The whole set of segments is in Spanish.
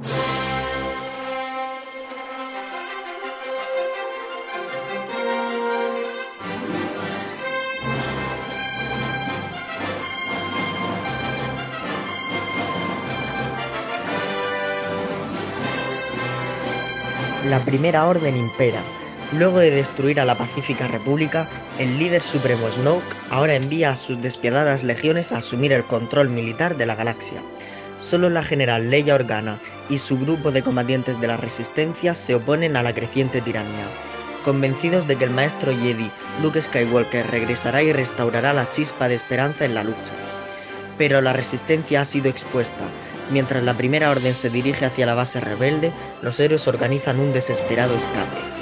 La Primera Orden impera. Luego de destruir a la Pacífica República, el líder supremo Snoke ahora envía a sus despiadadas legiones a asumir el control militar de la galaxia. Solo la general Leia Organa y su grupo de combatientes de la Resistencia se oponen a la creciente tiranía. Convencidos de que el maestro Jedi, Luke Skywalker, regresará y restaurará la chispa de esperanza en la lucha. Pero la Resistencia ha sido expuesta, Mientras la Primera Orden se dirige hacia la base rebelde, los héroes organizan un desesperado escape.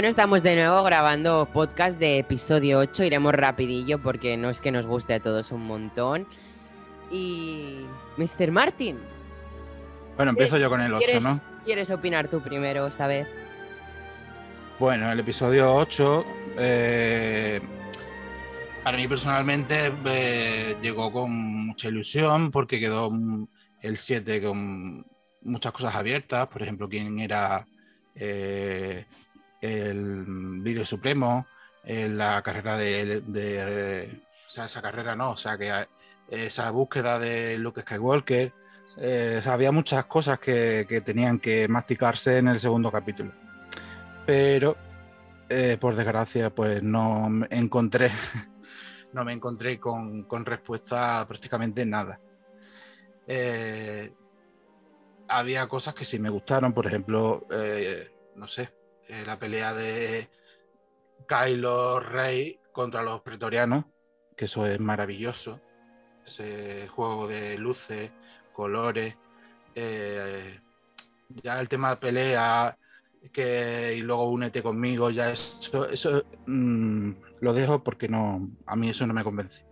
Bueno, estamos de nuevo grabando podcast de episodio 8. Iremos rapidillo porque no es que nos guste a todos un montón. Y... Mr. Martin. Bueno, empiezo yo con el 8, ¿quieres, ¿no? ¿Quieres opinar tú primero esta vez? Bueno, el episodio 8, eh, para mí personalmente eh, llegó con mucha ilusión porque quedó el 7 con muchas cosas abiertas, por ejemplo, quién era eh, el líder supremo, en la carrera de, o sea, esa carrera no, o sea, que esa búsqueda de Luke Skywalker, eh, había muchas cosas que, que tenían que masticarse en el segundo capítulo. Pero, eh, por desgracia, pues no me encontré, no me encontré con, con respuesta prácticamente nada. Eh, había cosas que sí me gustaron, por ejemplo, no sé, eh, la pelea de Kylo Rey contra los pretorianos, que eso es maravilloso. Ese juego de luces, colores. eh, ya el tema de pelea que, y luego únete conmigo, ya eso, eso mm, lo dejo porque no, a mí eso no me convence.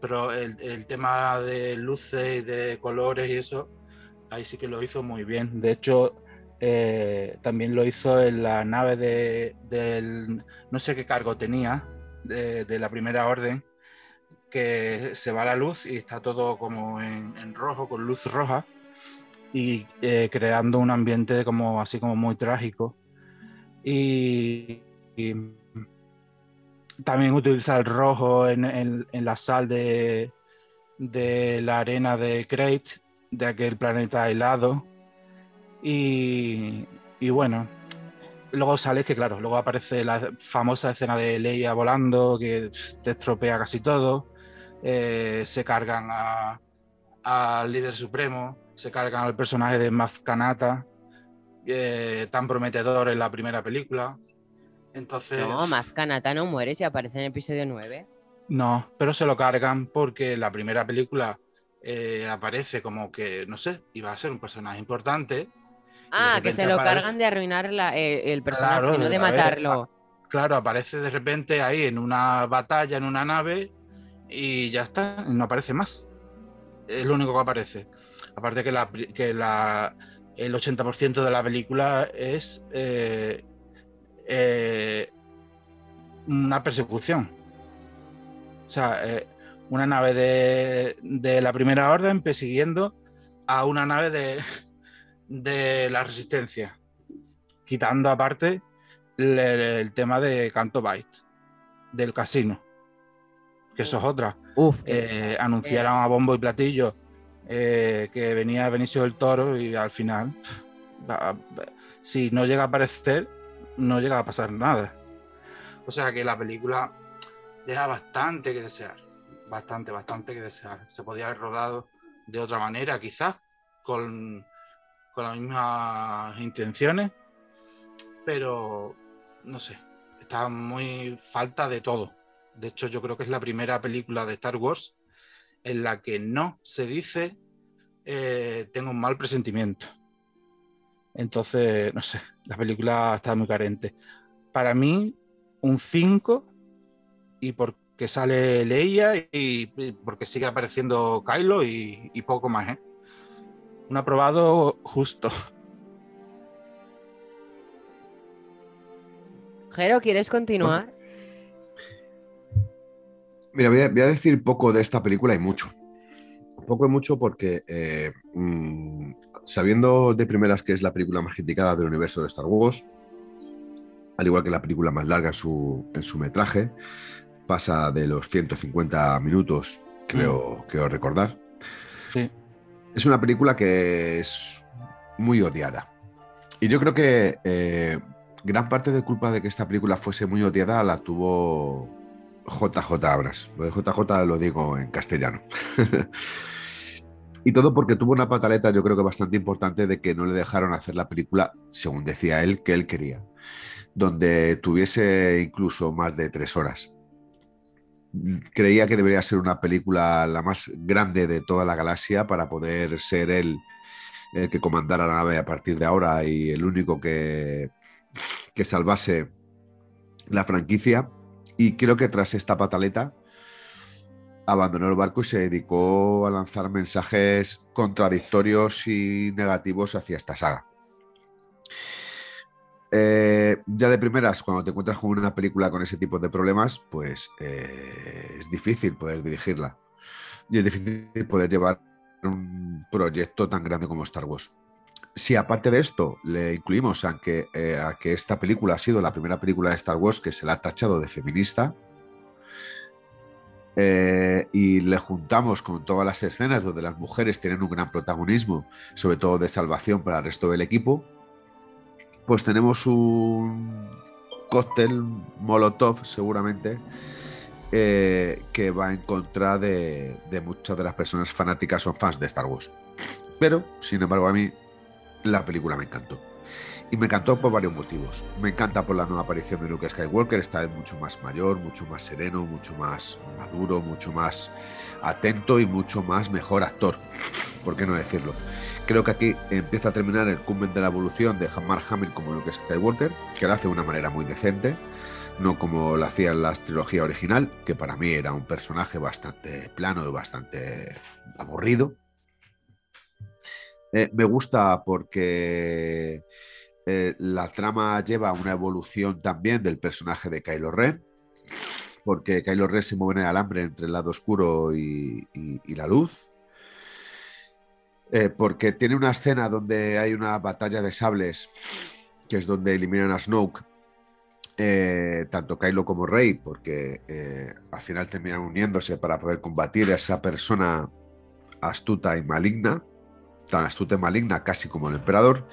Pero el, el tema de luces y de colores y eso, ahí sí que lo hizo muy bien. De hecho, eh, también lo hizo en la nave de, no sé qué cargo tenía, de, la primera orden, que se va la luz y está todo como en, rojo, con luz roja, y eh, creando un ambiente como así como muy trágico. Y, también utiliza el rojo en, la sal de, de la arena de Crate, de aquel planeta helado. Y, y bueno, luego sale que, claro, luego aparece la famosa escena de Leia volando, que te estropea casi todo. Eh, se cargan a- al líder supremo, se cargan al personaje de Maz Kanata, eh, tan prometedor en la primera película. Entonces, No, Maz Kanata no muere si aparece en episodio 9. no, pero se lo cargan porque la primera película eh, aparece como que, no sé, iba a ser un personaje importante. Ah, que se lo aparece- cargan de arruinar la- eh, el personaje, Claro, no de ver, matarlo. Claro, aparece de repente ahí en una batalla, en una nave, y ya está, no aparece más. Es lo único que aparece. Aparte que, la, que la- el 80% de la película es eh, eh, una persecución. O sea, eh, una nave de, de la primera orden persiguiendo a una nave de, de la resistencia. Quitando aparte el, el tema de Canto Byte, del casino. Que eso es otra. Uf, Eh, anunciaron a bombo y platillo eh, que venía Benicio del Toro y al final, si no llega a aparecer, no llega a pasar nada. O sea que la película deja bastante que desear. Bastante, bastante que desear. Se podía haber rodado de otra manera, quizás, con, con las mismas intenciones, pero no sé, está muy falta de todo. De hecho, yo creo que es la primera película de Star Wars en la que no se dice eh, tengo un mal presentimiento. Entonces, no sé, la película está muy carente. Para mí, un 5 y por que sale Leia y, porque sigue apareciendo Kylo y, poco más, ¿eh? Un aprobado justo. Jero, ¿quieres continuar? Mira, voy a, decir poco de esta película y mucho. Poco y mucho porque eh, mm, sabiendo de primeras que es la película más criticada del universo de Star Wars, al igual que la película más larga en su, en su metraje, pasa de los 150 minutos, creo, mm. recordar. Es una película que es muy odiada. Y yo creo que eh, gran parte de culpa de que esta película fuese muy odiada la tuvo JJ Abras. Lo de JJ lo digo en castellano. y todo porque tuvo una pataleta, yo creo que bastante importante, de que no le dejaron hacer la película, según decía él, que él quería. Donde tuviese incluso más de tres horas creía que debería ser una película la más grande de toda la galaxia para poder ser él el que comandara la nave a partir de ahora y el único que, que salvase la franquicia. Y creo que tras esta pataleta abandonó el barco y se dedicó a lanzar mensajes contradictorios y negativos hacia esta saga. Eh, ya de primeras, cuando te encuentras con una película con ese tipo de problemas, pues eh, es difícil poder dirigirla. Y es difícil poder llevar un proyecto tan grande como Star Wars. Si aparte de esto le incluimos a que, eh, a que esta película ha sido la primera película de Star Wars que se la ha tachado de feminista, y le juntamos con todas las escenas donde las mujeres tienen un gran protagonismo, sobre todo de salvación para el resto del equipo, pues tenemos un cóctel Molotov, seguramente, eh, que va en contra de, muchas de las personas fanáticas o fans de Star Wars. Pero, sin embargo, a mí la película me encantó. Y me encantó por varios motivos. Me encanta por la nueva aparición de Luke Skywalker, está mucho más mayor, mucho más sereno, mucho más maduro, mucho más atento y mucho más mejor actor. ¿Por qué no decirlo? Creo que aquí empieza a terminar el cummen de la evolución de Mark Hamill como Luke Skywalker, que lo hace de una manera muy decente, no como lo hacía en la trilogía original, que para mí era un personaje bastante plano y bastante aburrido. Eh, me gusta porque eh, la trama lleva una evolución también del personaje de Kylo Ren, porque Kylo Ren se mueve en el alambre entre el lado oscuro y la luz eh, porque tiene una escena donde hay una batalla de sables, que es donde eliminan a Snoke, eh, tanto Kylo como Rey, porque eh, al final terminan uniéndose para poder combatir a esa persona astuta y maligna, tan astuta y maligna casi como el emperador,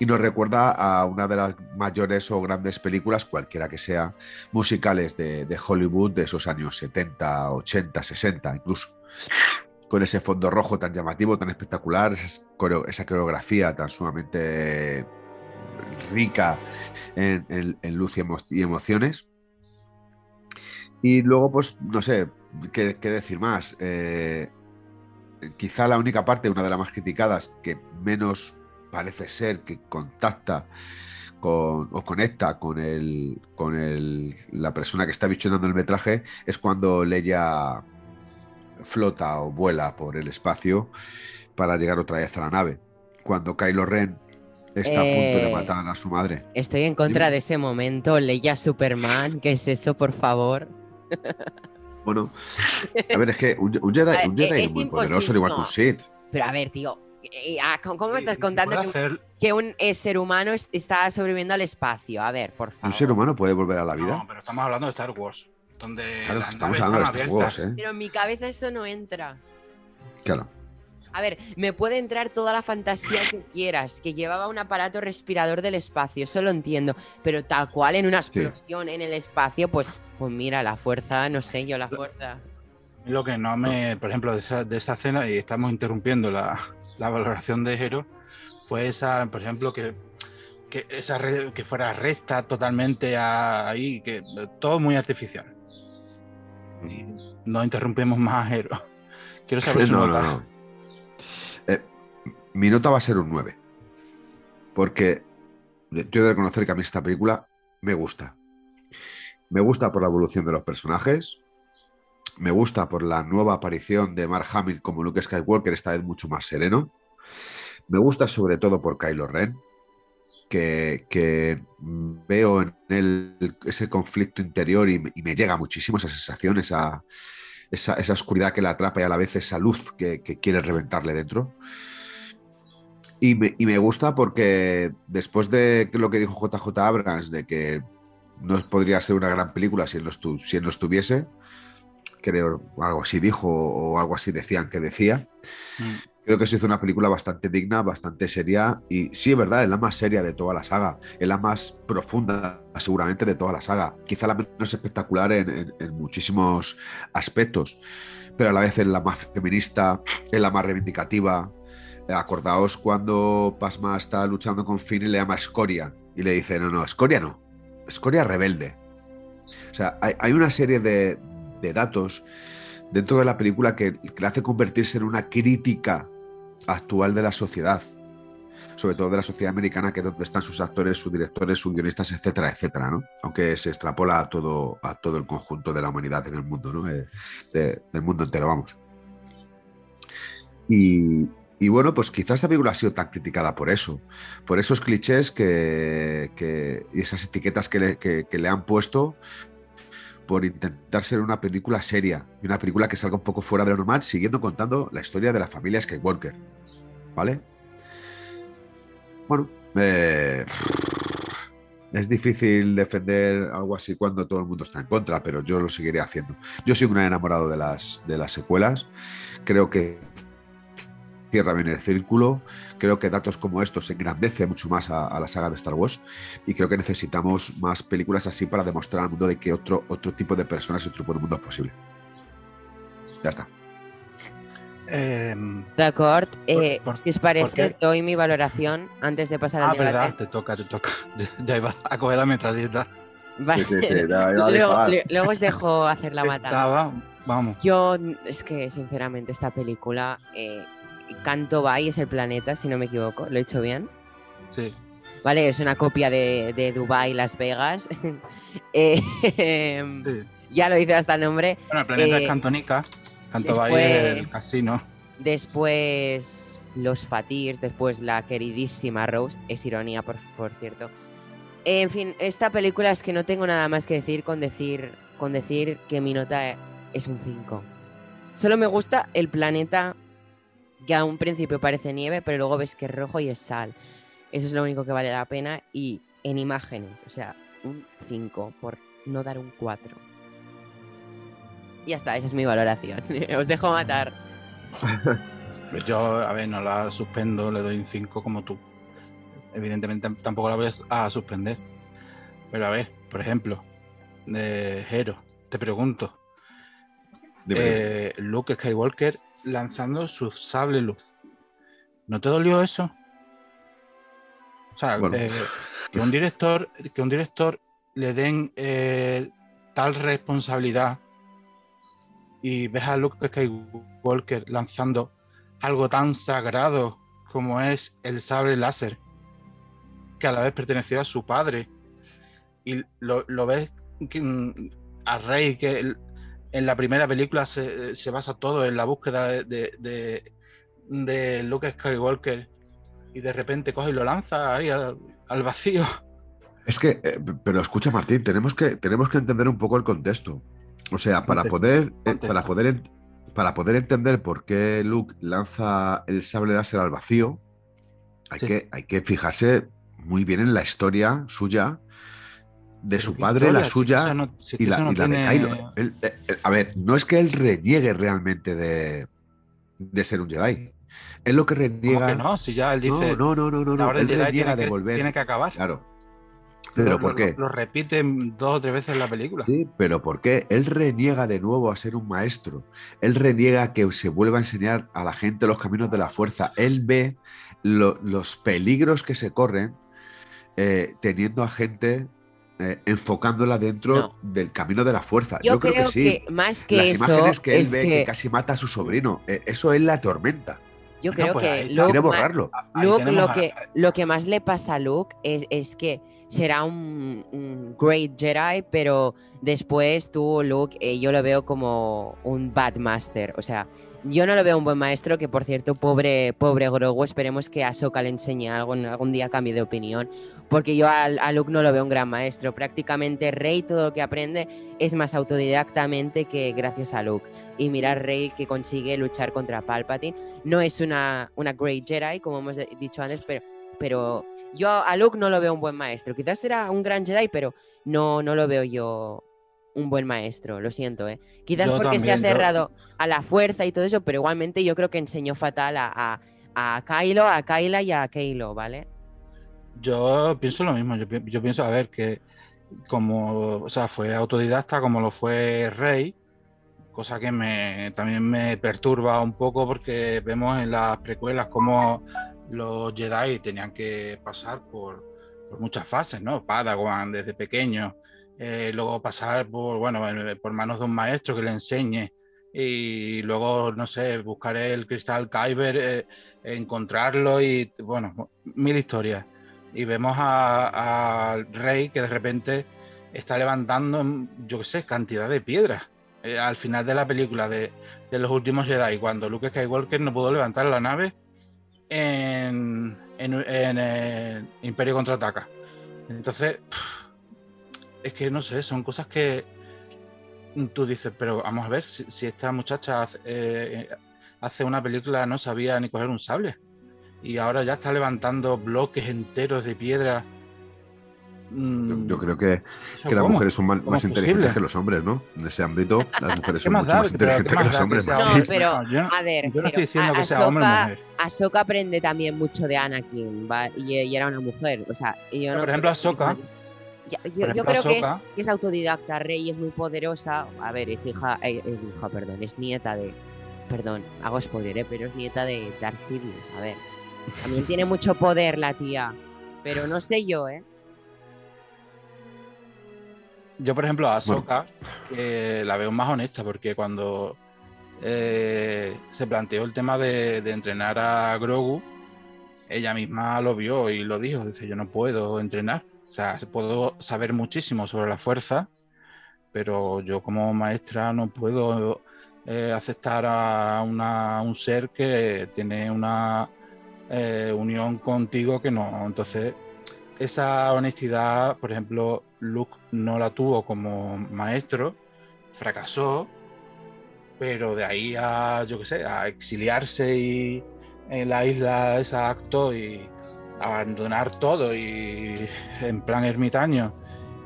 y nos recuerda a una de las mayores o grandes películas, cualquiera que sea, musicales de, de Hollywood de esos años 70, 80, 60 incluso con ese fondo rojo tan llamativo, tan espectacular, esa coreografía tan sumamente rica en, luz y, emociones. Y luego, pues, no sé, qué, decir más. Eh, quizá la única parte, una de las más criticadas, que menos parece ser que contacta con, o conecta con, la persona que está visionando el metraje, es cuando Leia flota o vuela por el espacio para llegar otra vez a la nave. Cuando Kylo Ren está a punto de eh, matar a su madre. Estoy en contra de ese momento. Leia Superman, ¿qué es eso, por favor? Bueno, a ver, es que un, Jedi, es, muy poderoso, igual que un Sith. Pero a ver, tío, eh, ah, ¿cómo estás contando que, un eh, ser humano está sobreviviendo al espacio? A ver, por favor. ¿Un ser humano puede volver a la vida? No, pero estamos hablando de Star Wars donde estamos hablando de Star Wars, ¿eh? Pero en mi cabeza eso no entra. Claro. A ver, me puede entrar toda la fantasía que quieras, que llevaba un aparato respirador del espacio, eso lo entiendo, pero tal cual en una explosión en el espacio, pues, pues mira, la fuerza, no sé yo, la fuerza. Lo que no me, por ejemplo, de esa, de escena, y estamos interrumpiendo la, valoración de Hero, fue esa, por ejemplo, que, que, esa que fuera recta totalmente ahí, que todo muy artificial no interrumpimos más Jero. Quiero saber su nota. Eh, mi nota va a ser un 9. Porque yo he de reconocer que a mí esta película me gusta. Me gusta por la evolución de los personajes. Me gusta por la nueva aparición de Mark Hamill como Luke Skywalker, esta vez mucho más sereno. Me gusta sobre todo por Kylo Ren, que, veo en él ese conflicto interior y, me llega muchísimo esa sensación, esa, esa, oscuridad que le atrapa y a la vez esa luz que, quiere reventarle dentro. Y me, y me, gusta porque después de lo que dijo JJ Abrams, de que no podría ser una gran película si él no, estu si él no estuviese, creo algo así dijo o algo así decían que decía. Mm. Creo que se hizo una película bastante digna, bastante seria y sí, es verdad, es la más seria de toda la saga, es la más profunda seguramente de toda la saga, quizá la menos espectacular en, muchísimos aspectos, pero a la vez es la más feminista, es la más reivindicativa. Acordaos cuando Pasma está luchando con Finn y le llama Escoria y le dice, no, no, Escoria no, Escoria rebelde. O sea, hay, una serie de datos dentro de la película que, que, le hace convertirse en una crítica actual de la sociedad, sobre todo de la sociedad americana, que es donde están sus actores, sus directores, sus guionistas, etcétera, etcétera, ¿no? Aunque se extrapola a todo, a todo el conjunto de la humanidad en el mundo, ¿no? De, del mundo entero, vamos. Y, bueno, pues quizás esta película ha sido tan criticada por eso, por esos clichés que, y esas etiquetas que le han puesto por intentar ser una película seria y una película que salga un poco fuera de lo normal, siguiendo contando la historia de la familia Skywalker. ¿Vale? Bueno, eh, es difícil defender algo así cuando todo el mundo está en contra, pero yo lo seguiré haciendo. Yo soy un enamorado de las, de las secuelas. Creo que cierra bien el círculo. Creo que datos como estos engrandece mucho más a, a, la saga de Star Wars y creo que necesitamos más películas así para demostrar al mundo de que otro, otro tipo de personas y otro tipo de mundo es posible. Ya está. Eh, D'acord, eh, si os parece, doy mi valoración antes de pasar ah, al debate. Verdad, te toca, te toca. Ya iba a coger la metralleta. Vale. Sí, sí, sí, luego, luego, os dejo hacer la mata. Estaba, vamos. Yo, es que sinceramente, esta película eh, Canto Bay es el planeta, si no me equivoco. ¿Lo he hecho bien? Sí. Vale, es una copia de, de Dubai Las Vegas. eh, sí. Ya lo dice hasta el nombre. Bueno, el planeta eh, es Cantonica. Canto Bay es el casino. Después los Fatirs, después la queridísima Rose. Es ironía, por, por cierto. En fin, esta película es que no tengo nada más que decir con decir, con decir que mi nota es un 5. Solo me gusta el planeta que a un principio parece nieve, pero luego ves que es rojo y es sal. Eso es lo único que vale la pena. Y en imágenes, o sea, un 5 por no dar un 4. Y ya está, esa es mi valoración. Os dejo matar. Pues yo, a ver, no la suspendo, le doy un 5 como tú. Evidentemente tampoco la voy a suspender. Pero a ver, por ejemplo, de Hero, te pregunto. Eh, Luke Skywalker lanzando su sable luz. ¿No te dolió eso? O sea, bueno. eh, que un director, que un director le den eh, tal responsabilidad y ves a Luke Skywalker lanzando algo tan sagrado como es el sable láser, que a la vez perteneció a su padre, y lo, lo ves que, a Rey, que en la primera película se, se, basa todo en la búsqueda de, de, de, de, Luke Skywalker y de repente coge y lo lanza ahí al, al vacío. Es que, eh, pero escucha Martín, tenemos que, tenemos que entender un poco el contexto. O sea, para poder, eh, para poder, para poder entender por qué Luke lanza el sable láser al vacío, hay, sí. que, hay que fijarse muy bien en la historia suya de Pero su padre, historia, la suya si no, si y, la, no y la, tiene... de Kylo. Él, él, él, a ver, no es que él reniegue realmente de, de ser un Jedi. Él lo que reniega. Que no, si ya él dice. No, no, no, no, no. Él reniega de volver. Tiene que acabar. Claro. ¿Pero lo, por qué? Lo, lo, repiten dos o tres veces en la película. Sí, pero ¿por qué? Él reniega de nuevo a ser un maestro. Él reniega que se vuelva a enseñar a la gente los caminos de la fuerza. Él ve lo, los peligros que se corren eh, teniendo a gente eh, enfocándola dentro no. del camino de la fuerza. Yo, Yo creo, creo, que sí. Que más que Las eso, imágenes que él es ve que... que... casi mata a su sobrino, eh, eso es la tormenta. Yo creo no, pues que Luke quiere borrarlo. Luke, lo, que, lo que más le pasa a Luke es, es que será un, un great Jedi, pero después tú, Luke, eh, yo lo veo como un bad master. O sea, yo no lo veo un buen maestro, que por cierto, pobre, pobre Grogu, esperemos que Ahsoka le enseñe algo, algún día cambie de opinión, porque yo a, a Luke no lo veo un gran maestro. Prácticamente Rey todo lo que aprende es más autodidactamente que gracias a Luke. Y mirar Rey que consigue luchar contra Palpatine. No es una, una great Jedi, como hemos dicho antes, pero, pero yo a Luke no lo veo un buen maestro. Quizás será un gran Jedi, pero no, no lo veo yo un buen maestro, lo siento, ¿eh? Quizás Yo porque se ha yo- cerrado a la fuerza y todo eso, pero igualmente yo creo que enseñó fatal a, a, a Kylo, a Kyla y a Kylo, ¿vale? Yo pienso lo mismo, yo, yo pienso, a ver, que como, o sea, fue autodidacta como lo fue Rey, cosa que me, también me perturba un poco porque vemos en las precuelas cómo los Jedi tenían que pasar por, por muchas fases, ¿no? Padawan desde pequeño, eh, luego pasar por, bueno, por manos de un maestro que le enseñe y luego, no sé, buscar el cristal Kyber, eh, encontrarlo y, bueno, mil historias y vemos a- al rey que de repente está levantando, yo qué sé, cantidad de piedras. Eh, al final de la película de, de los últimos Jedi, cuando Luke Skywalker no pudo levantar la nave en, en, en, eh, Imperio Contraataca. Entonces, es que no sé, son cosas que tú dices, pero vamos a ver, si, si esta muchacha hace, eh, hace una película no sabía ni coger un sable y ahora ya está levantando bloques enteros de piedra. Yo, Mm, yo creo que, ¿eso que las mujeres son más, ¿Cómo más es inteligentes que los hombres, ¿no? En ese ámbito, las mujeres ¿Qué son más mucho da? más Pero ¿qué inteligentes que los da hombres. sea No, hombre? pero, yo, no- a ver, yo no pero estoy diciendo a- que sea hombre o Ahsoka- mujer. Ahsoka aprende también mucho de Anakin, ¿va? Y, y era una mujer, o sea, y yo Pero, no por ejemplo, que- Ahsoka- yo, creo que es, Ahsoka- que es autodidacta, Rey es muy poderosa, a ver, es hija, eh, es hija, perdón, es nieta de, perdón, hago spoiler, ¿eh? pero es nieta de Darth Sidious, a ver, también tiene mucho poder la tía, pero no sé yo, ¿eh? Yo, por ejemplo, a Ahsoka, que la veo más honesta, porque cuando eh, se planteó el tema de, de entrenar a Grogu, ella misma lo vio y lo dijo. Dice, yo no puedo entrenar. O sea, puedo saber muchísimo sobre la fuerza, pero yo como maestra no puedo eh, aceptar a una- un ser que tiene una eh, unión contigo que no. Entonces, esa honestidad, por ejemplo, Luke no la tuvo como maestro, fracasó, pero de ahí a, yo qué sé, a exiliarse y en la isla exacto y abandonar todo y en plan ermitaño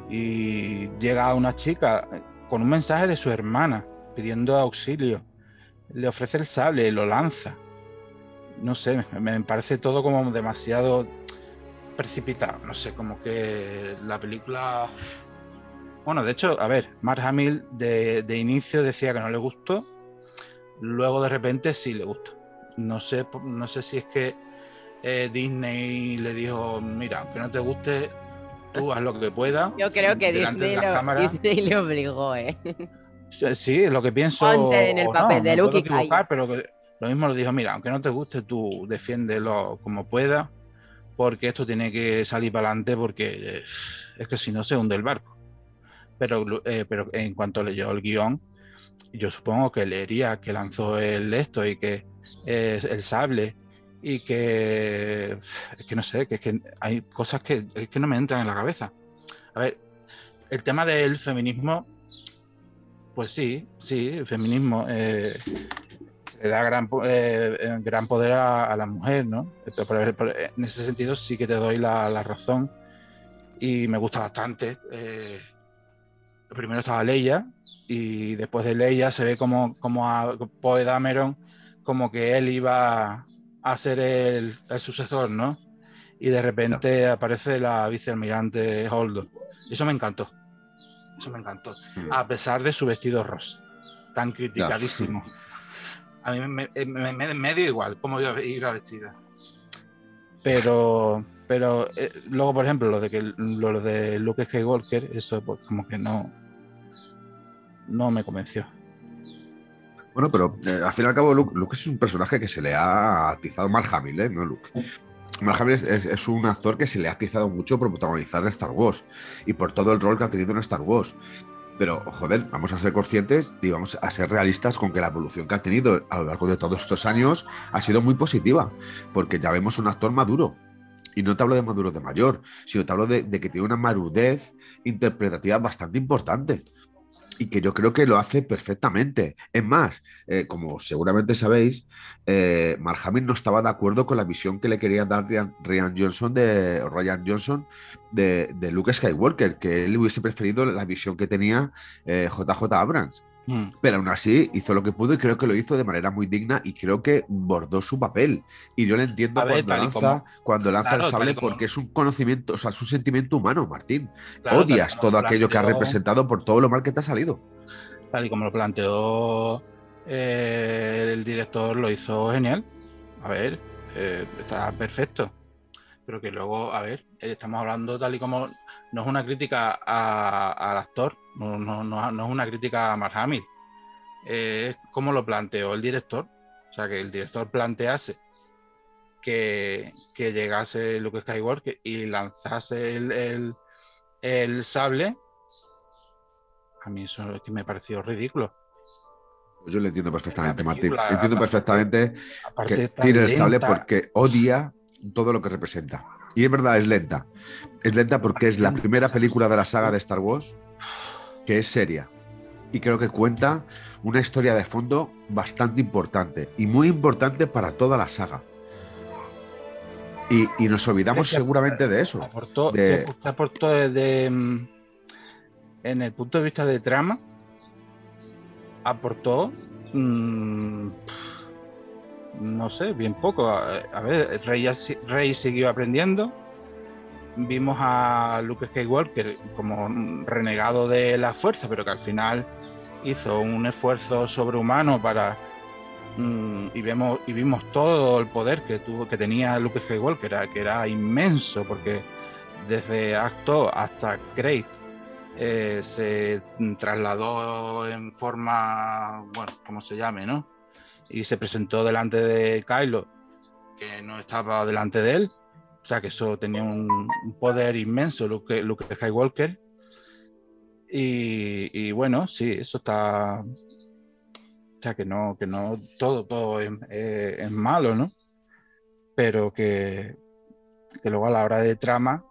y llega una chica con un mensaje de su hermana pidiendo auxilio, le ofrece el sable, lo lanza. No sé, me parece todo como demasiado precipitado. No sé, como que la película. Bueno, de hecho, a ver, Mark Hamill de, de inicio decía que no le gustó, luego de repente sí le gustó. No sé, no sé si es que eh, Disney le dijo, mira, aunque no te guste, tú haz lo que puedas. Yo creo que Disney, lo- cámaras". Disney le obligó, ¿eh? Sí, es lo que pienso. Ponte en el papel de Luke equivocar, pero que lo mismo le dijo, mira, aunque no te guste, tú defiéndelo como puedas, porque esto tiene que salir para adelante, porque eh, es que si no se hunde el barco. Pero, eh, pero en cuanto leyó el guion, yo supongo que leería que lanzó el esto y que el sable y que es que no sé, que es que hay cosas que, que no me entran en la cabeza. A ver, el tema del feminismo, pues sí, sí, el feminismo eh, le da gran, eh, eh, gran poder a, a la mujer, ¿no? Pero en ese sentido sí que te doy la, la razón y me gusta bastante. eh, primero estaba Leia y después de Leia se ve como, como Poe Dameron como que él iba a ser el, el sucesor, ¿no? Y de repente aparece la vicealmirante Holdo. Eso me encantó. Eso me encantó. Mm. A pesar de su vestido rosa, tan criticadísimo. A mí me, me- me- me dio igual cómo iba, iba vestida. Pero, pero eh, luego, por ejemplo, lo de, que, lo de Luke Skywalker, eso pues como que no, no me convenció. Bueno, pero eh, al fin y al cabo, Luke, Luke es un personaje que se le ha atizado Mark Hamill, ¿eh? No Luke. Mark Hamill es, es- es un actor que se le ha atizado mucho por protagonizar Star Wars y por todo el rol que ha tenido en Star Wars. Pero, joder, vamos a ser conscientes y vamos a ser realistas con que la evolución que ha tenido a lo largo de todos estos años ha sido muy positiva, porque ya vemos un actor maduro. Y no te hablo de maduro de mayor, sino te hablo de, de que tiene una madurez interpretativa bastante importante. Y que yo creo que lo hace perfectamente. Es más, eh, como seguramente sabéis, eh, no estaba de acuerdo con la visión que le quería dar Ryan, Johnson de Ryan Johnson de, Luke Skywalker, que él hubiese preferido la visión que tenía eh, JJ Abrams. Mm. Pero aún así hizo lo que pudo y creo que lo hizo de manera muy digna y creo que bordó su papel. Y yo le entiendo A cuando, lanza, como- cuando lanza Claro, el sable porque es un conocimiento, o sea, es un sentimiento humano, Martín. Claro, Odias todo lo aquello que ha planteó- representado por todo lo mal que te ha salido. Tal y como lo planteó eh, el director, lo hizo genial. A ver, eh, está perfecto. Pero que luego, a ver, eh, estamos hablando tal y como. No es una crítica a- al actor, no, no- no- no es una crítica a Mark Hamill. Eh, es como lo planteó el director. O sea, que el director plantease que, que llegase Luke Skywalker y lanzase el, el- el sable. A mí eso es que me pareció ridículo. Pues Yo le entiendo perfectamente, Martín. Entiendo perfectamente que tire el sable porque odia todo lo que representa. Y es verdad, es lenta. Es lenta porque es la primera película de la saga de Star Wars que es seria. Y creo que cuenta una historia de fondo bastante importante y muy importante para toda la saga. Y, y nos olvidamos seguramente de eso. aportó, de- aportó desde, mm, en el punto de vista de trama aportó mm, no sé bien poco. A, ver Rey, Rey siguió aprendiendo. Vimos a Luke Skywalker como renegado de la fuerza pero que al final hizo un esfuerzo sobrehumano para mm, y vemos y vimos todo el poder que tuvo que tenía Luke Skywalker que era, que era inmenso porque desde Acto hasta Great eh, se trasladó en forma bueno como se llame no y se presentó delante de Kylo que no estaba delante de él o sea que eso tenía un, un poder inmenso Luke, Luke Skywalker y, y bueno sí eso está o sea, que no, que no todo, todo es, es- es malo, ¿no? Pero que, que luego a la hora de trama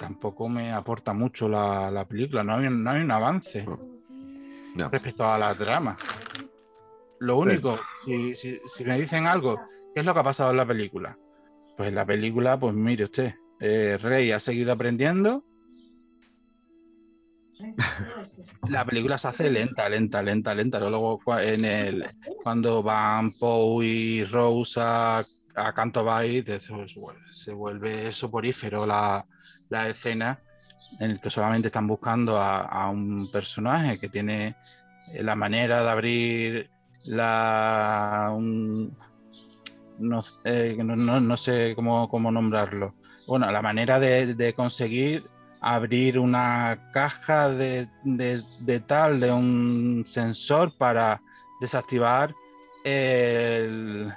tampoco me aporta mucho la, la película, no hay, no hay un avance No. respecto a la trama. Lo único, si, si- si me dicen algo, ¿qué es lo que ha pasado en la película? Pues en la película, pues mire usted, eh, Rey ha seguido aprendiendo. La película se hace lenta, lenta, lenta, lenta. Luego en el, cuando van Poe y Rose a, Canto eso se vuelve, soporífero la, la escena en el que solamente están buscando a, a un personaje que tiene la manera de abrir la no, eh, no- no- no sé cómo, cómo nombrarlo. Bueno, la manera de, conseguir abrir una caja de, de- de tal, de un sensor para desactivar el,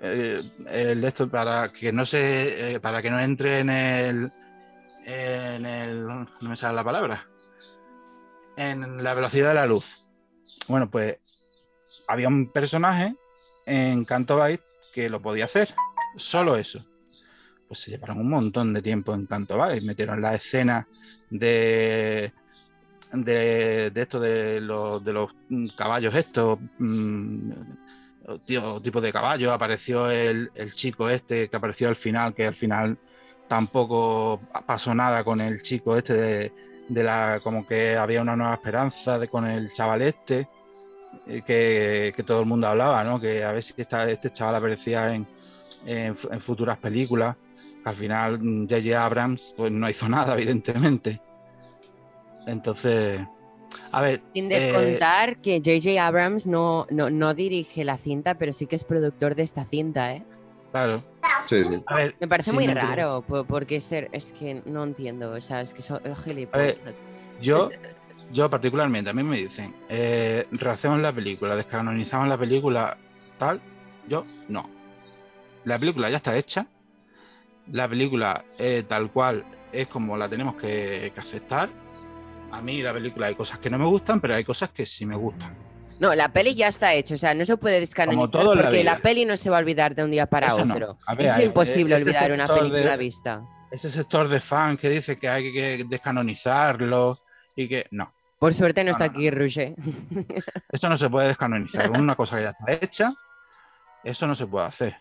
el, el esto para que no se eh, para que no entre en el en el no me sale la palabra en la velocidad de la luz bueno pues había un personaje en Canto Bight que lo podía hacer solo eso. Pues se llevaron un montón de tiempo en Canto Bight metieron la escena de de, de esto de los, de los caballos estos mm, tío, tipo de caballo. Apareció el, el chico este que apareció al final que al final tampoco pasó nada con el chico este de, de la como que había una nueva esperanza de con el chaval este que, que todo el mundo hablaba ¿no? que a ver si esta- este chaval aparecía en, en fu- en futuras películas que al final mm, J.J. Abrams pues no hizo nada evidentemente entonces a ver Sin eh, descontar que J.J. Abrams no, no, no dirige la cinta, pero sí que es productor de esta cinta, ¿eh? claro Sí, sí. a ver Me parece muy raro, po- porque ser, es que no entiendo, o sea, es que son gilipollas. Yo, yo particularmente, a mí me dicen, eh, rehacemos la película, descanonizamos la película, tal, yo no. La película ya está hecha, la película eh, tal cual es como la tenemos que, que aceptar. A mí la película hay cosas que no me gustan, pero hay cosas que sí me gustan. No, la peli ya está hecha, o sea, no se puede descanonizar todo la porque la, vida. peli no se va a olvidar de un día para Eso otro. Ver, es hay- imposible olvidar una película de- vista. Ese sector de fans que dice que hay que descanonizarlo y que no. Por suerte no No, está no, aquí Roger. Esto no se puede descanonizar. Una cosa que ya está hecha, eso no se puede hacer.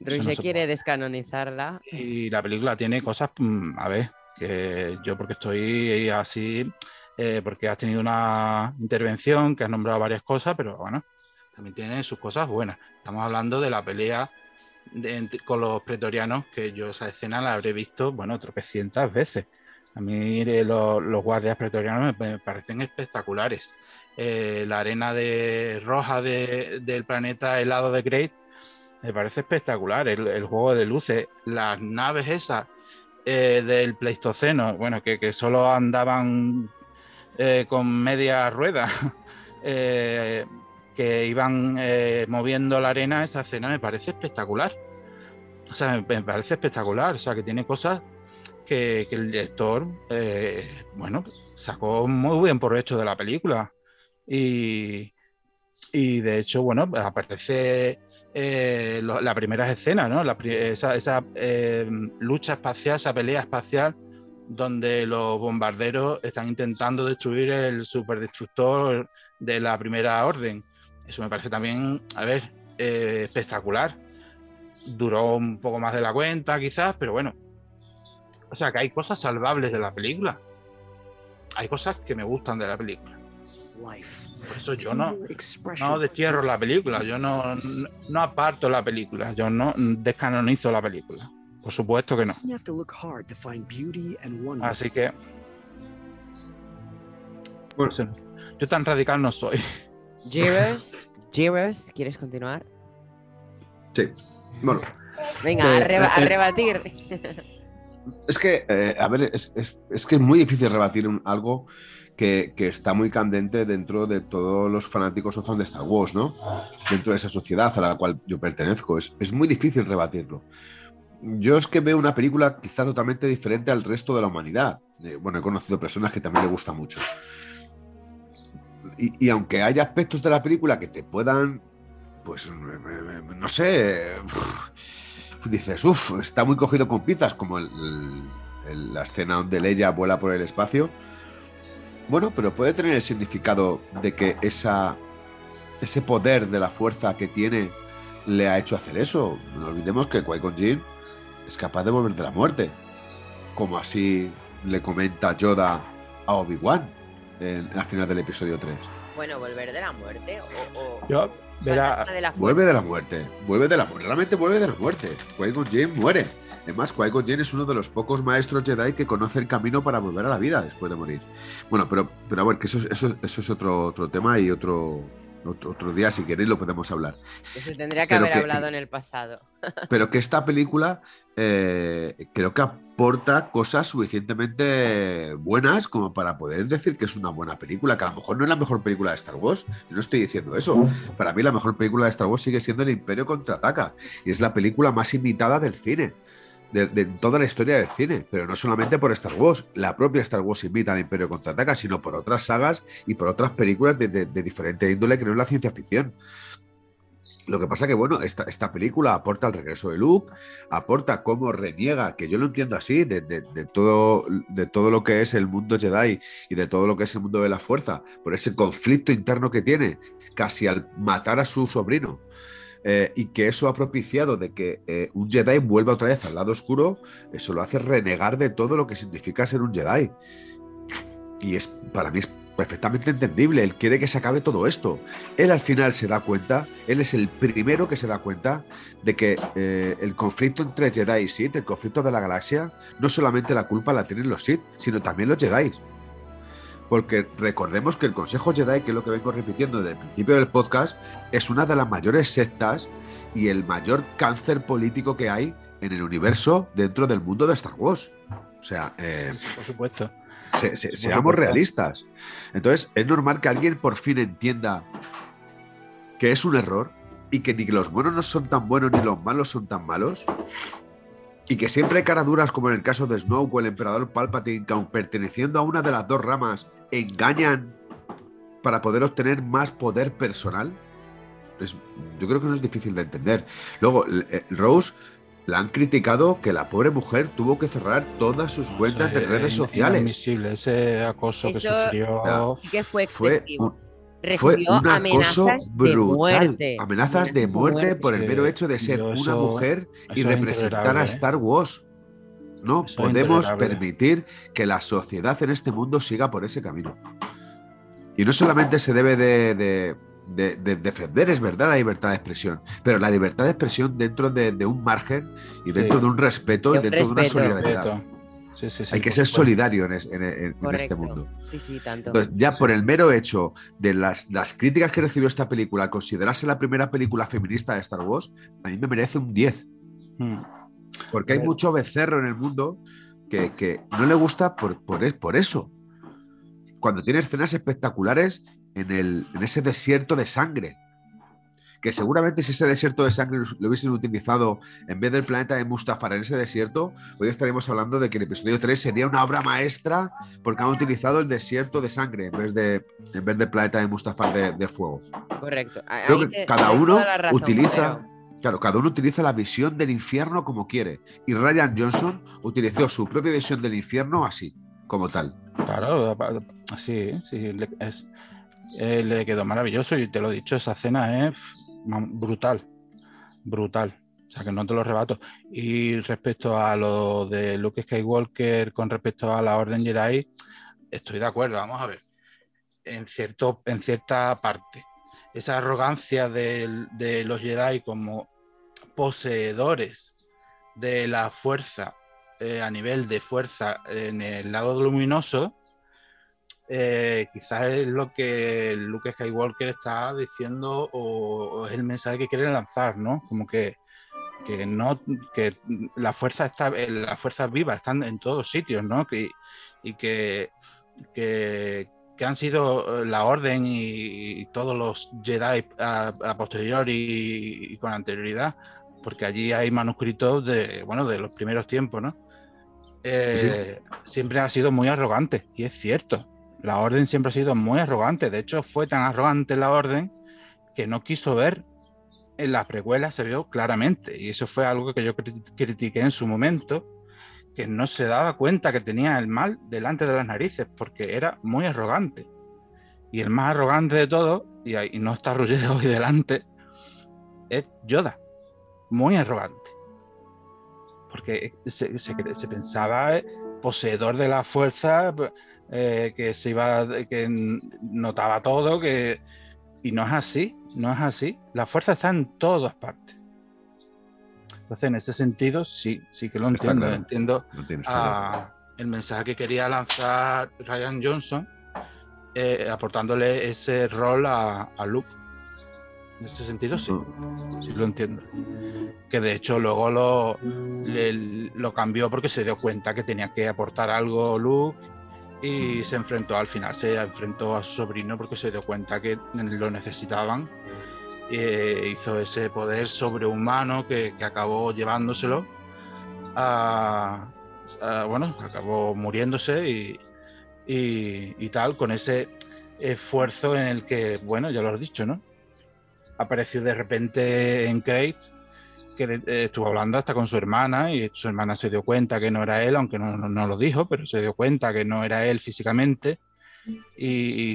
Roger quiere puede. descanonizarla. Y la película tiene cosas, mm, a ver, que yo porque estoy así, eh, porque has tenido una intervención que has nombrado varias cosas, pero bueno, también tiene sus cosas buenas. Estamos hablando de la pelea de- con los pretorianos, que yo esa escena la habré visto, bueno, tropecientas veces. A mí lo- los guardias pretorianos me, parecen espectaculares. Eh, la arena de, roja de- del planeta helado de Great me parece espectacular. El, juego de luces, las naves esas eh, del Pleistoceno, bueno, que, solo andaban eh, con media rueda, que iban moviendo la arena, esa escena me parece espectacular. O sea, me parece espectacular. O sea, que tiene cosas que, el director, eh, bueno, sacó muy bien provecho de la película. Y, y de hecho, bueno, aparece eh, lo- las primeras escenas, ¿no? La esa esa, eh, lucha espacial, esa pelea espacial, donde los bombarderos están intentando destruir el superdestructor de la primera orden. Eso me parece también, a ver, eh, espectacular. Duró un poco más de la cuenta, quizás, pero bueno. O sea, que hay cosas salvables de la película. Hay cosas que me gustan de la película. Por eso yo no, no destierro la película, yo no, no, no aparto la película, yo no descanonizo la película. Por supuesto que no. Así que Bueno. yo tan radical no soy. Jeeves, Jeeves, ¿quieres continuar? Sí. Bueno, Venga, Eh, a, reba- a eh, rebatir. Es que, eh, a ver, es, es- es que es muy difícil rebatir un- algo que, que está muy candente dentro de todos los fanáticos o fans de Star Wars, ¿no? Dentro de esa sociedad a la cual yo pertenezco. Es, es muy difícil rebatirlo. Yo es que veo una película quizá totalmente diferente al resto de la humanidad. Eh, bueno, he conocido personas que también le gusta mucho. Y, y aunque haya aspectos de la película que te puedan, pues, no sé, dices, uff, está muy cogido con pinzas, como el- la escena donde Leia vuela por el espacio. Bueno, pero puede tener el significado de que esa, ese poder de la fuerza que tiene le ha hecho hacer eso. No olvidemos que Qui-Gon Jinn es capaz de volver de la muerte, como así le comenta Yoda a Obi-Wan en, al final del episodio 3. Bueno, volver de la muerte o. o- Yo, verá, fantasma de la Vuelve de la muerte, vuelve de la muerte, realmente vuelve de la muerte. Qui-Gon Jinn muere. Además, Qui-Gon Jinn es uno de los pocos maestros Jedi que conoce el camino para volver a la vida después de morir. Bueno, pero, pero a ver, que eso, es- eso, eso es otro, otro tema y otro, otro, otro día, si queréis, lo podemos hablar. Eso tendría que Pero haber que- hablado en el pasado. Pero que esta película eh, creo que aporta cosas suficientemente buenas como para poder decir que es una buena película, que a lo mejor no es la mejor película de Star Wars. Yo no estoy diciendo eso. Para mí la mejor película de Star Wars sigue siendo El Imperio contraataca y es la película más imitada del cine. De, toda la historia del cine, pero no solamente por Star Wars, la propia Star Wars imita al Imperio contraataca, sino por otras sagas y por otras películas de, de- diferente índole que no es la ciencia ficción. Lo que pasa que, bueno, esta, esta película aporta el regreso de Luke, aporta cómo reniega, que yo lo entiendo así, de- de todo, de todo lo que es el mundo Jedi y de todo lo que es el mundo de la fuerza, por ese conflicto interno que tiene, casi al matar a su sobrino. Eh, y que eso ha propiciado de que eh, un Jedi vuelva otra vez al lado oscuro, eso lo hace renegar de todo lo que significa ser un Jedi. Y es para mí es perfectamente entendible. Él quiere que se acabe todo esto. Él al final se da cuenta, él es el primero que se da cuenta de que eh, el conflicto entre Jedi y Sith, el conflicto de la galaxia, no solamente la culpa la tienen los Sith, sino también los Jedi. Porque recordemos que el Consejo Jedi, que es lo que vengo repitiendo desde el principio del podcast, es una de las mayores sectas y el mayor cáncer político que hay en el universo dentro del mundo de Star Wars. O sea, eh, sí, por supuesto. se- se- Por seamos supuesto. realistas. Entonces, es normal que alguien por fin entienda que es un error y que ni los buenos no son tan buenos ni los malos son tan malos Y que siempre hay caraduras, como en el caso de Snow o el emperador Palpatine, que aun perteneciendo a una de las dos ramas, engañan para poder obtener más poder personal. Es- yo creo que no es difícil de entender. Luego, eh, Rose la han criticado que la pobre mujer tuvo que cerrar todas sus cuentas de Eh, redes sociales. inadmisible, ese acoso que sufrió. Que fue Fue excesivo. un, fue Recibió un acoso amenazas de brutal. muerte. Amenazas de muerte por el mero hecho de ser una mujer y representar a ¿eh? Star Wars. No Eso podemos permitir que la sociedad en este mundo siga por ese camino. Y no solamente se debe de, de- de- de defender, es verdad, la libertad de expresión, pero la libertad de expresión dentro de, de un margen y dentro Sí. de un respeto De y un dentro de una solidaridad. Respeto. Sí, sí, sí, Hay que ser solidario en, es- en- en- en este mundo. Sí, sí, tanto. Entonces, ya Sí. por el mero hecho de las, las críticas que recibió esta película, considerarse la primera película feminista de Star Wars, a mí me merece un 10. Mm. Porque hay mucho becerro en el mundo que, que no le gusta por, por, es- por eso. Cuando tiene escenas espectaculares en, el, en ese desierto de sangre. Que seguramente si ese desierto de sangre lo- hubiesen utilizado en vez del planeta de Mustafar en ese desierto, hoy estaríamos hablando de que el episodio 3 sería una obra maestra porque han utilizado el desierto de sangre en vez, de, en vez del planeta de Mustafar de, de fuego. Correcto. Creo que te- cada uno razón, utiliza, pero- claro, cada uno utiliza la visión del infierno como quiere. Y Ryan Johnson utilizó su propia visión del infierno así, como tal. Claro, sí, sí, le, es- eh, le quedó maravilloso y te lo he dicho, esa escena es brutal, brutal. O sea que no te lo rebato. Y respecto a lo de Luke Skywalker con respecto a la Orden Jedi, estoy de acuerdo, vamos a ver. En, cierto, en cierta parte. Esa arrogancia de los Jedi como poseedores de la fuerza eh, a nivel de fuerza en el lado luminoso, eh, quizás es lo que Luke Skywalker está diciendo o, o es el mensaje que quiere lanzar, ¿no? Como que, que no que la fuerza está la fuerza viva están en todos sitios, ¿no? Que, y que, que, que han sido la orden y, y todos los Jedi a, a posteriori y, y con anterioridad, porque allí hay manuscritos de bueno de los primeros tiempos, ¿no? Eh, siempre ha sido muy arrogante y es cierto. La orden siempre ha sido muy arrogante. De hecho, fue tan arrogante la orden que no quiso ver en las precuelas, se vio claramente. Y eso fue algo que yo cri- critiqué en su momento, que no se daba cuenta que tenía el mal delante de las narices, porque era muy arrogante. Y el más arrogante de todos, y, ahí- no está Roger hoy delante, es Yoda. Muy arrogante. Porque cre- se pensaba eh, poseedor de la fuerza, eh, que se iba, que notaba todo, que y no es así, no es así. La fuerza está en todas partes. Entonces, en ese sentido, sí, sí que lo Está entiendo. claro. Entiendo No el mensaje que quería lanzar Ryan Johnson, eh, aportándole ese rol a, a Luke. En ese sentido, sí, sí lo entiendo. Que de hecho luego lo, le- lo cambió porque se dio cuenta que tenía que aportar algo Luke y se enfrentó al final, se enfrentó a su sobrino porque se dio cuenta que lo necesitaban. Eh, hizo ese poder sobrehumano que, que acabó llevándoselo bueno, acabó muriéndose y, y- y tal, con ese esfuerzo en el que, bueno, ya lo has dicho, ¿no? Apareció de repente en Crate, que eh, estuvo hablando hasta con su hermana y su hermana se dio cuenta que no era él, aunque no, no- no lo dijo, pero se dio cuenta que no era él físicamente y,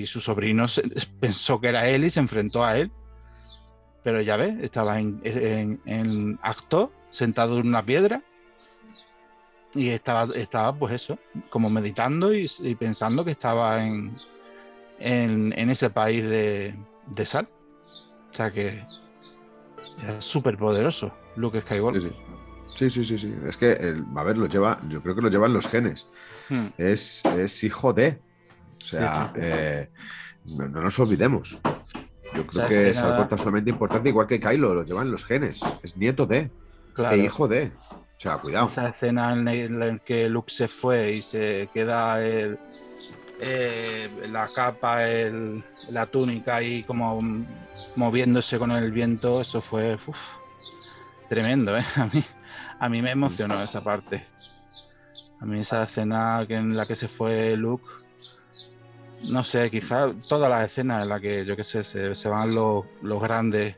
y su sobrino pensó que era él y se enfrentó a él. Pero ya ves, estaba en, en- en acto, sentado en una piedra y estaba, estaba pues eso, como meditando y, y pensando que estaba en, en, en ese país de, de sal. O sea que era súper poderoso Luke Skywalker. Sí, sí. Sí, sí, sí. Es que, el- a ver, lo lleva, yo creo que lo llevan los genes. Hmm. Es, es hijo de. O sea, Sí, sí. eh, no, no nos olvidemos. Yo creo que es escena- algo tan sumamente importante, igual que Kylo, lo llevan los genes. Es nieto de, Claro. e hijo de. O sea, cuidado. Esa escena en la que Luke se fue y se queda el, eh, la capa, el- la túnica ahí como moviéndose con el viento, eso fue uf, tremendo, ¿eh? A mí, A mí me emocionó esa parte. A mí esa escena en la que se fue Luke, no sé, quizás todas las escenas en las que, yo qué sé, se, van los, los, grandes,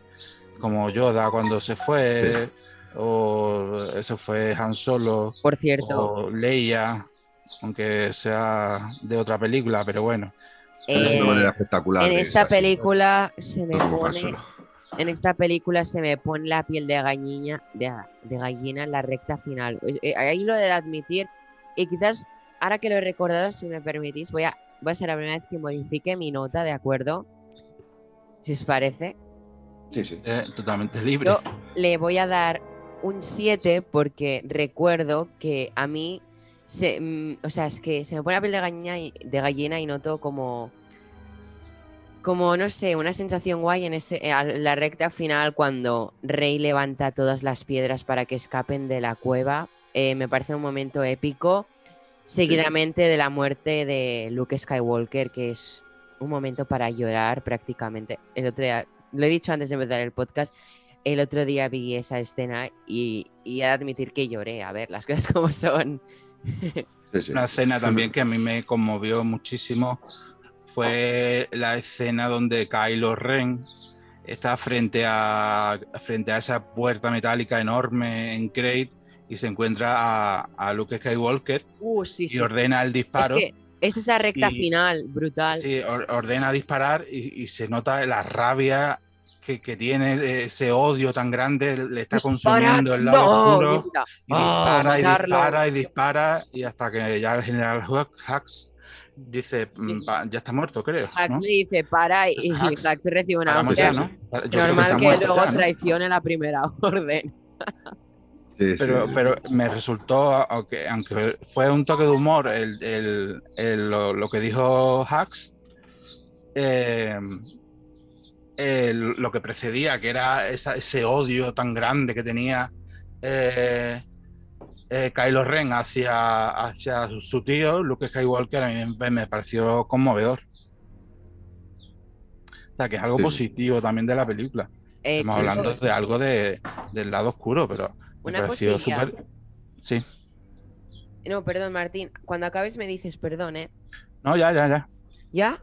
como Yoda cuando se fue, o eso fue Han Solo, por cierto, o Leia, aunque sea de otra película, pero bueno. Eh, espectacular. En esta película se me pone en esta película se me pone la piel de gallina, de, gallina en la recta final. Eh, ahí lo de admitir, y quizás ahora que lo he recordado, si me permitís, voy a, voy a ser la primera vez que modifique mi nota, ¿de acuerdo? Si os parece. Sí, sí. Eh, totalmente libre. Yo le voy a dar un 7 porque recuerdo que a mí, se, mm, o sea, es que se me pone la piel de gallina de gallina y noto como como, no sé, una sensación guay en ese, eh, la recta final cuando Rey levanta todas las piedras para que escapen de la cueva. Eh, me parece un momento épico, seguidamente de la muerte de Luke Skywalker, que es un momento para llorar prácticamente. El otro día, lo he dicho antes de empezar el podcast, el otro día vi esa escena y, y he de admitir que lloré, a ver, las cosas como son. Una escena también que a mí me conmovió muchísimo fue la escena donde Kylo Ren está frente a, frente a esa puerta metálica enorme en Crate y se encuentra a, Luke Skywalker uh, y ordena el disparo. Es, esa recta final, brutal. Sí, ordena disparar y, se nota la rabia que, tiene, ese odio tan grande, le está consumiendo el lado oscuro. Y dispara, y dispara, y dispara, y hasta que ya el general Hux dice, mm, ya está muerto, creo. Hux le dice, para, y Hux, recibe una orden. Normal que, luego traicione la primera orden. pero, pero me resultó, aunque, aunque fue un toque de humor el, el, lo, que dijo Hux, eh, lo que precedía, que era ese odio tan grande que tenía eh, eh, Kylo Ren hacia, hacia su tío, Luke Skywalker, a mí me, pareció conmovedor. O sea, que es algo positivo también de la película. Eh, Estamos hablando de algo de, del lado oscuro, pero me pareció súper. Sí. No, perdón, Martín. Cuando acabes me dices perdón, ¿eh? No, ya, ya, ya. ¿Ya?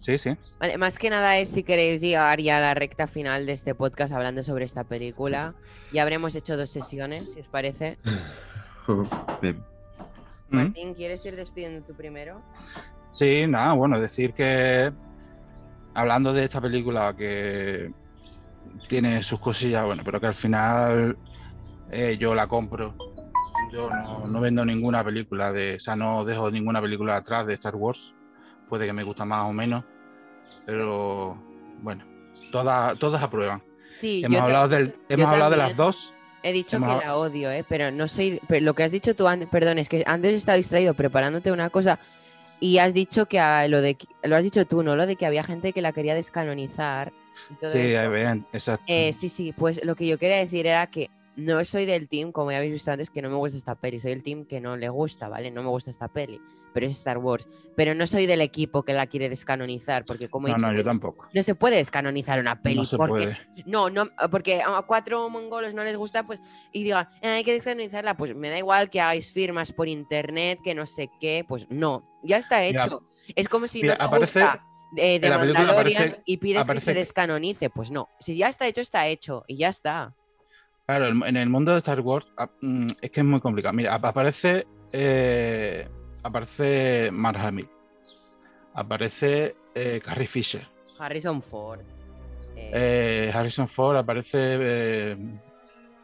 Sí, sí. Vale, más que nada es si queréis llegar ya a la recta final de este podcast hablando sobre esta película. Ya habremos hecho dos sesiones, si os parece. Martín, ¿quieres ir despidiendo tú primero? Sí, nada, bueno, decir que hablando de esta película que tiene sus cosillas, bueno, pero que al final eh, yo la compro. Yo no, vendo ninguna película de, o sea, no dejo ninguna película atrás de Star Wars. Puede que me gusta más o menos, pero bueno, todas, todas aprueban. Sí, hemos hablado, del, hemos hablado de las dos He dicho que la odio, ¿eh? pero no soy. Pero lo que has dicho tú, antes, perdón, es que antes he estado distraído preparándote una cosa y has dicho que lo de. Lo has dicho tú, ¿no? Lo de que había gente que la quería descanonizar. sí, ahí ven, exacto. Eh, sí, sí, pues lo que yo quería decir era que no soy del team, como ya habéis visto antes, que no me gusta esta peli. Soy del team que no le gusta, ¿vale? No me gusta esta peli pero es Star Wars. Pero no soy del equipo que la quiere descanonizar, porque como he dicho, no, yo tampoco. No se puede descanonizar una peli no porque no, no, porque a cuatro mongolos no les gusta, pues y digan, eh, hay que descanonizarla, pues me da igual que hagáis firmas por internet, que no sé qué, pues no, ya está hecho. es como si no te gusta de, Mandalorian y pides que se descanonice, pues no, si ya está hecho está hecho y ya está. Claro, en el mundo de Star Wars ah, mm, es que es muy complicado. Mira, aparece eh, aparece Mark Hamill, aparece eh, Carrie Fisher. Harrison Ford. Eh. Eh, Harrison Ford aparece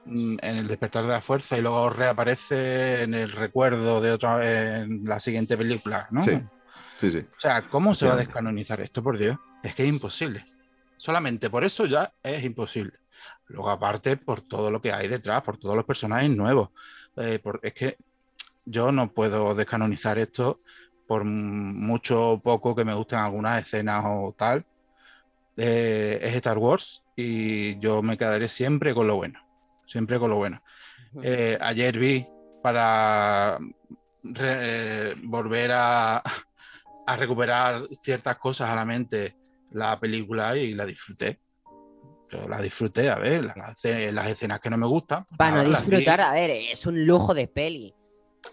en El despertar de la fuerza y luego reaparece en el recuerdo de otra en la siguiente película, ¿no? Sí, sí, sí. O sea, ¿cómo se va a descanonizar esto, por Dios? Es que es imposible. Solamente por eso ya es imposible. Luego, aparte, por todo lo que hay detrás, por todos los personajes nuevos. es que yo no puedo descanonizar esto por mucho o poco que me gusten algunas escenas o tal. Eh, es Star Wars y yo me quedaré siempre con lo bueno, siempre con lo bueno. Eh, ayer vi para eh, volver a, a, recuperar ciertas cosas a la mente la película y la disfruté. yo la disfruté, a ver, las, las escenas que no me gustan. pues Para no nada, disfrutar, a ver, es un lujo de peli.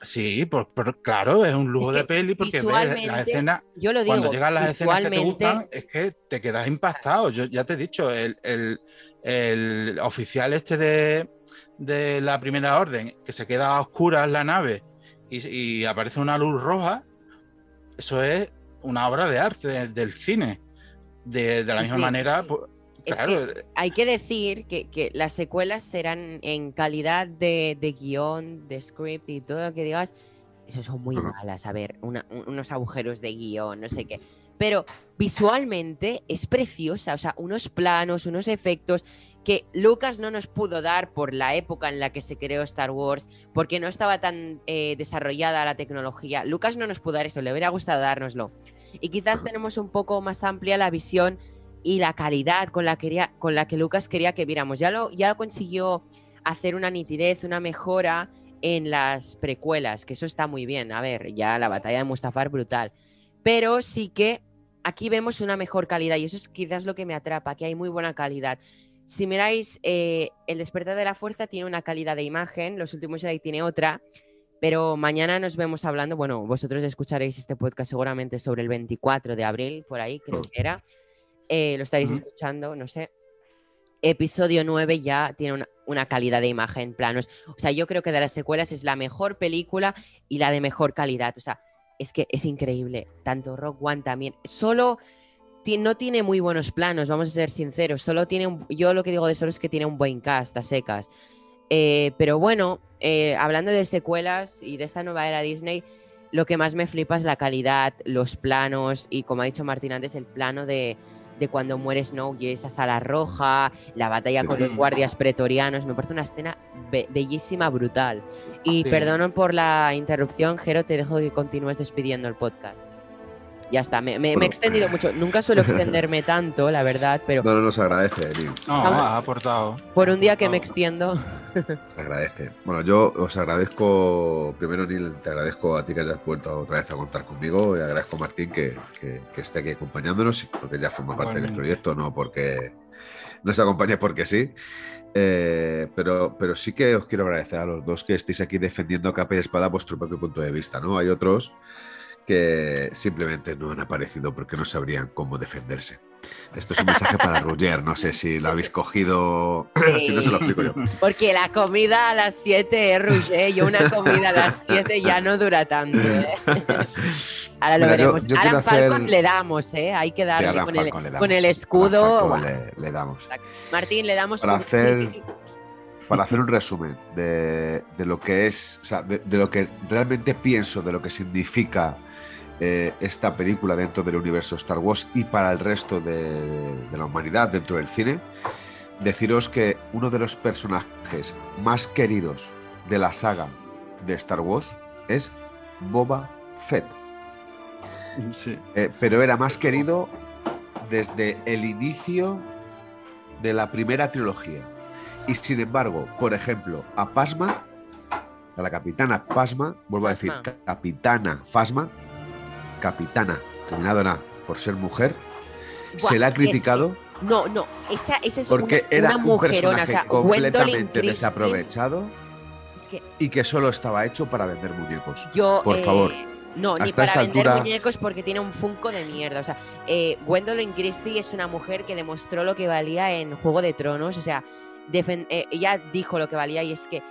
Sí, por, por- claro, es un lujo Es de peli porque ves las escenas, Yo lo digo, cuando llegan las escenas que te gustan, es que te quedas impactado. Yo ya te he dicho, el, el- el oficial este de, de la primera orden, que se queda a oscuras la nave y, y aparece una luz roja, eso es una obra de arte de- del cine. De, de la misma manera, es claro, hay que decir que, que las secuelas serán en calidad de, de guion, de script y todo lo que digas, eso son muy malas. A ver, una- unos agujeros de guion, no sé qué. Pero visualmente es preciosa, o sea, unos planos, unos efectos que Lucas no nos pudo dar por la época en la que se creó Star Wars, porque no estaba tan eh, desarrollada la tecnología. Lucas no nos pudo dar eso, le hubiera gustado dárnoslo. Y quizás tenemos un poco más amplia la visión y la calidad con la, quería, con la que Lucas quería que viéramos. Ya lo, ya lo consiguió hacer una nitidez, una mejora en las precuelas, que eso está muy bien. A ver, ya la batalla de Mustafar brutal. Pero sí que aquí vemos una mejor calidad y eso es quizás lo que me atrapa, que hay muy buena calidad. Si miráis, eh, El despertar de la fuerza tiene una calidad de imagen, Los últimos Jedi tiene otra, pero mañana nos vemos hablando, bueno, vosotros escucharéis este podcast seguramente sobre el 24 de abril, por ahí creo Oh. que era. Eh, lo estaréis escuchando, no sé. Episodio 9 ya tiene una, una calidad de imagen, planos. O sea, yo creo que de las secuelas es la mejor película y la de mejor calidad. O sea, es que es increíble. Tanto Rock One también. Solo no tiene muy buenos planos, vamos a ser sinceros. Solo tiene un- yo lo que digo de solo es que tiene un buen cast a secas. Eh, pero bueno, eh, hablando de secuelas y de esta nueva era Disney, lo que más me flipa es la calidad, los planos y como ha dicho Martín antes, el plano de, de cuando muere Snow y esa sala roja, la batalla con los guardias pretorianos, me parece una escena be- bellísima, brutal. Y Sí. perdonen por la interrupción, Jero, te dejo que continúes despidiendo el podcast. Ya está, me, me- me he extendido mucho. Nunca suelo extenderme tanto, la verdad, pero No, no nos agradece, Nils. no, has aportado. por un día que me Vamos. extiendo, Se agradece. Bueno, yo os agradezco, primero Neil, te agradezco a ti que hayas vuelto otra vez a contar conmigo y agradezco a Martín que, que- que esté aquí acompañándonos, porque ya forma parte del proyecto, no porque nos acompañe porque sí. Eh, pero, pero sí que os quiero agradecer a los dos que estéis aquí defendiendo a capa y espada vuestro propio punto de vista, ¿no? Hay otros que simplemente no han aparecido porque no sabrían cómo defenderse. Esto es un mensaje para Roger, no sé si lo habéis cogido, si no se lo explico yo. porque la comida a las 7 es Roger, yo una comida a las 7 ya no dura tanto. ¿eh? Ahora lo Mira, yo- veremos. yo Alan Falcon hacer- le damos, ¿eh? Hay que darle con, el, le con escudo. Le, le damos. Martín, le damos Para un- hacer- Para hacer un resumen de, de lo que es, o sea, de, de lo que realmente pienso, de lo que significa eh, esta película dentro del universo Star Wars y para el resto de, de la humanidad dentro del cine, deciros que uno de los personajes más queridos de la saga de Star Wars es Boba Fett. Sí. Eh, pero era más querido desde el inicio de la primera trilogía. Y sin embargo, por ejemplo, a Pasma, a la capitana Pasma, vuelvo a decir, capitana Fasma, capitana, terminado en A, por ser mujer, Buah, se la ha es criticado No, no, esa, esa es porque una, era una un. O sea, completamente desaprovechado Es que y que solo estaba hecho para vender muñecos. yo. Por eh, favor, No, ni para vender altura- muñecos porque tiene un funko de mierda. O sea, eh, Gwendolyn Christie es una mujer que demostró lo que valía en Juego de Tronos. O sea, eh, ella dijo lo que valía y es que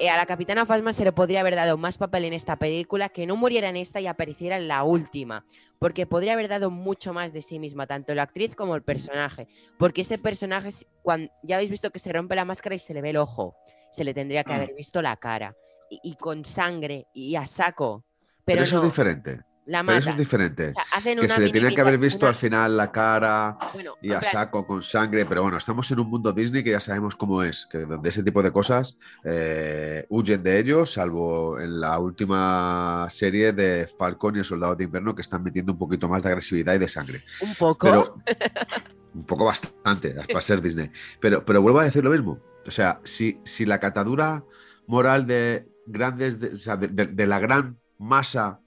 a la Capitana Phasma se le podría haber dado más papel en esta película, que no muriera en esta y apareciera en la última. Porque podría haber dado mucho más de sí misma, tanto la actriz como el personaje. Porque ese personaje, cuando, ya habéis visto que se rompe la máscara y se le ve el ojo. Se le tendría que Mm. haber visto la cara. Y, y con sangre y a saco. Pero, Pero, eso no, es diferente. La Pero eso mata. es diferente. O sea, hacen que una se le tenía que haber visto una- al final la cara bueno, y a plan, saco con sangre, pero bueno, estamos en un mundo Disney que ya sabemos cómo es, que donde ese tipo de cosas eh, huyen de ellos, salvo en la última serie de Falcon y el Soldado de Invierno que están metiendo un poquito más de agresividad y de sangre. un poco. Pero un poco bastante para ser Disney. Pero, pero vuelvo a decir lo mismo. O sea, si, si la catadura moral de grandes, de la gran masa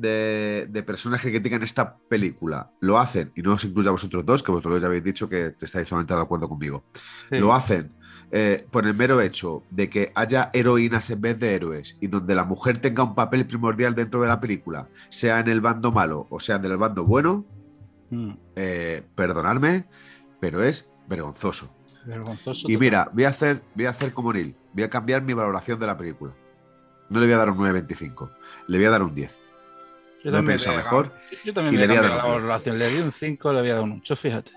de, de personas que critican esta película lo hacen, y no os incluye a vosotros dos, que vosotros ya habéis dicho que estáis totalmente de acuerdo conmigo, Sí. lo hacen eh, por el mero hecho de que haya heroínas en vez de héroes y donde la mujer tenga un papel primordial dentro de la película, sea en el bando malo o sea en el bando bueno, Mm, eh, perdonadme, pero es vergonzoso. Vergonzoso. Y total. mira, voy a hacer, voy a hacer como Neil, voy a cambiar mi valoración de la película. No le voy a dar un 9.25, le voy a dar un 10. Yo Lo he pensado mejor. Yo también y le voy a cambiado dar la valoración. Le di un 5, le voy a dar un 8, fíjate.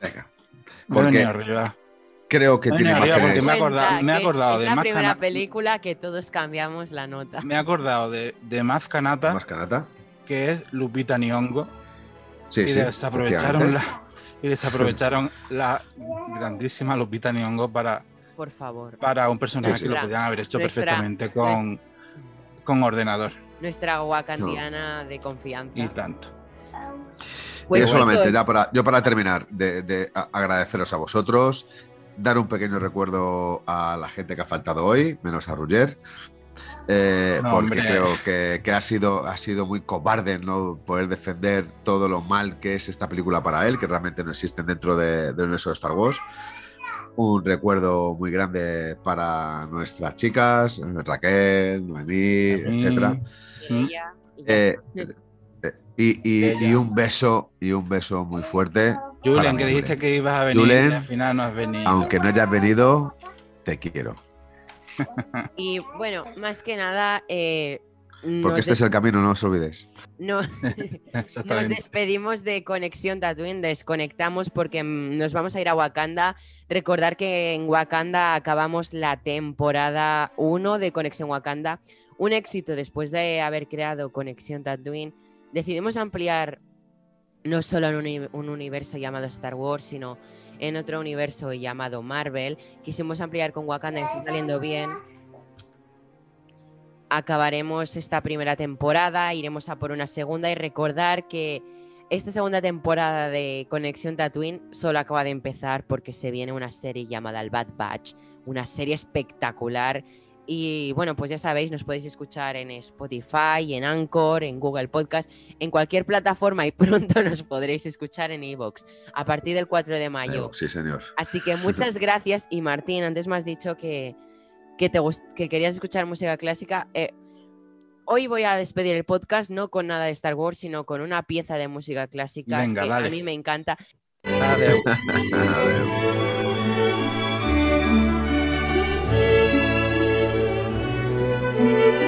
Venga. Porque arriba. creo que Ay, tiene imágenes. porque me he acordado- me he es- acordado es, de la más primera cana- película que todos cambiamos la nota. Me he acordado de, de más canata, Más canata. que es Lupita Nyong'o, Sí, y sí. desaprovecharon la y desaprovecharon la grandísima Lupita Nyong'o para, Por favor. para un personaje Sí, sí. que lo podrían haber hecho Nuestra- perfectamente con, con ordenador Nuestra wakandiana de confianza. y tanto. Pues Yo solamente, chicos, ya para, yo para terminar, de, agradeceros a vosotros, dar un pequeño recuerdo a la gente que ha faltado hoy, menos a Roger, eh, No, porque hombre. creo que, que ha, sido, ha sido muy cobarde no poder defender todo lo mal que es esta película para él, que realmente no existen dentro de- del universo de Star Wars. Un recuerdo muy grande para nuestras chicas, Raquel, Noemí, etcétera. Y ella, y ya Eh, eh, y, y- Ella. y un beso, y un beso muy fuerte. Julen, que dijiste que ibas a venir Julen, y al final no has venido. Aunque no hayas venido, te quiero. Y bueno, más que nada, eh, Porque este es el camino, no os olvidéis. no- nos despedimos de Conexión Tatooine, desconectamos porque mm, nos vamos a ir a Wakanda. Recordar que en Wakanda acabamos la temporada 1 de Conexión Wakanda. Un éxito después de haber creado Conexión Tatooine. Decidimos ampliar no solo en un, uni- un universo llamado Star Wars, sino en otro universo llamado Marvel. Quisimos ampliar con Wakanda está saliendo bien. Acabaremos esta primera temporada, iremos a por una segunda y recordar que esta segunda temporada de Conexión Tatooine solo acaba de empezar porque se viene una serie llamada El Bad Batch, una serie espectacular. Y bueno, pues ya sabéis, nos podéis escuchar en Spotify, en Anchor, en Google Podcast, en cualquier plataforma y pronto nos podréis escuchar en Evox a partir del 4 de mayo. Sí, señor. Así que muchas gracias. Y Martín, antes me has dicho que, que, te que querías escuchar música clásica. Eh, hoy voy a despedir el podcast no con nada de Star Wars, sino con una pieza de música clásica Venga, que dale. a mí me encanta. Adeu. Adeu. Música